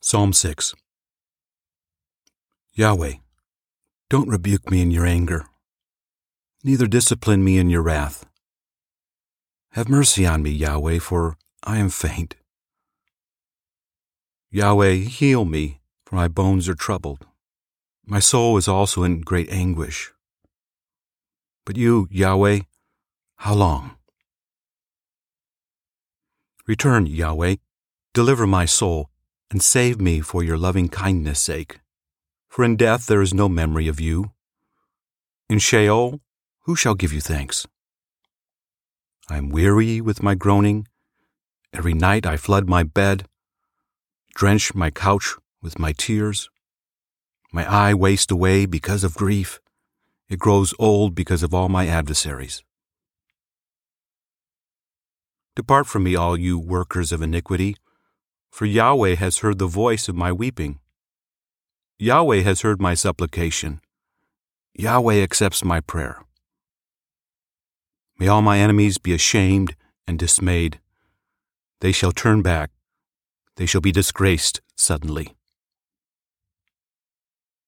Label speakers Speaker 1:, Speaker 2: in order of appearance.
Speaker 1: Psalm 6 Yahweh, don't rebuke me in your anger, neither discipline me in your wrath. Have mercy on me, Yahweh, for I am faint. Yahweh, heal me, for my bones are troubled. My soul is also in great anguish. But you, Yahweh, how long? Return, Yahweh, deliver my soul, and save me for your loving kindness' sake. For in death there is no memory of you. In Sheol, who shall give you thanks? I am weary with my groaning. Every night I flood my bed, drench my couch with my tears. My eye wastes away because of grief. It grows old because of all my adversaries. Depart from me, all you workers of iniquity, for Yahweh has heard the voice of my weeping. Yahweh has heard my supplication. Yahweh accepts my prayer. May all my enemies be ashamed and dismayed. They shall turn back. They shall be disgraced suddenly.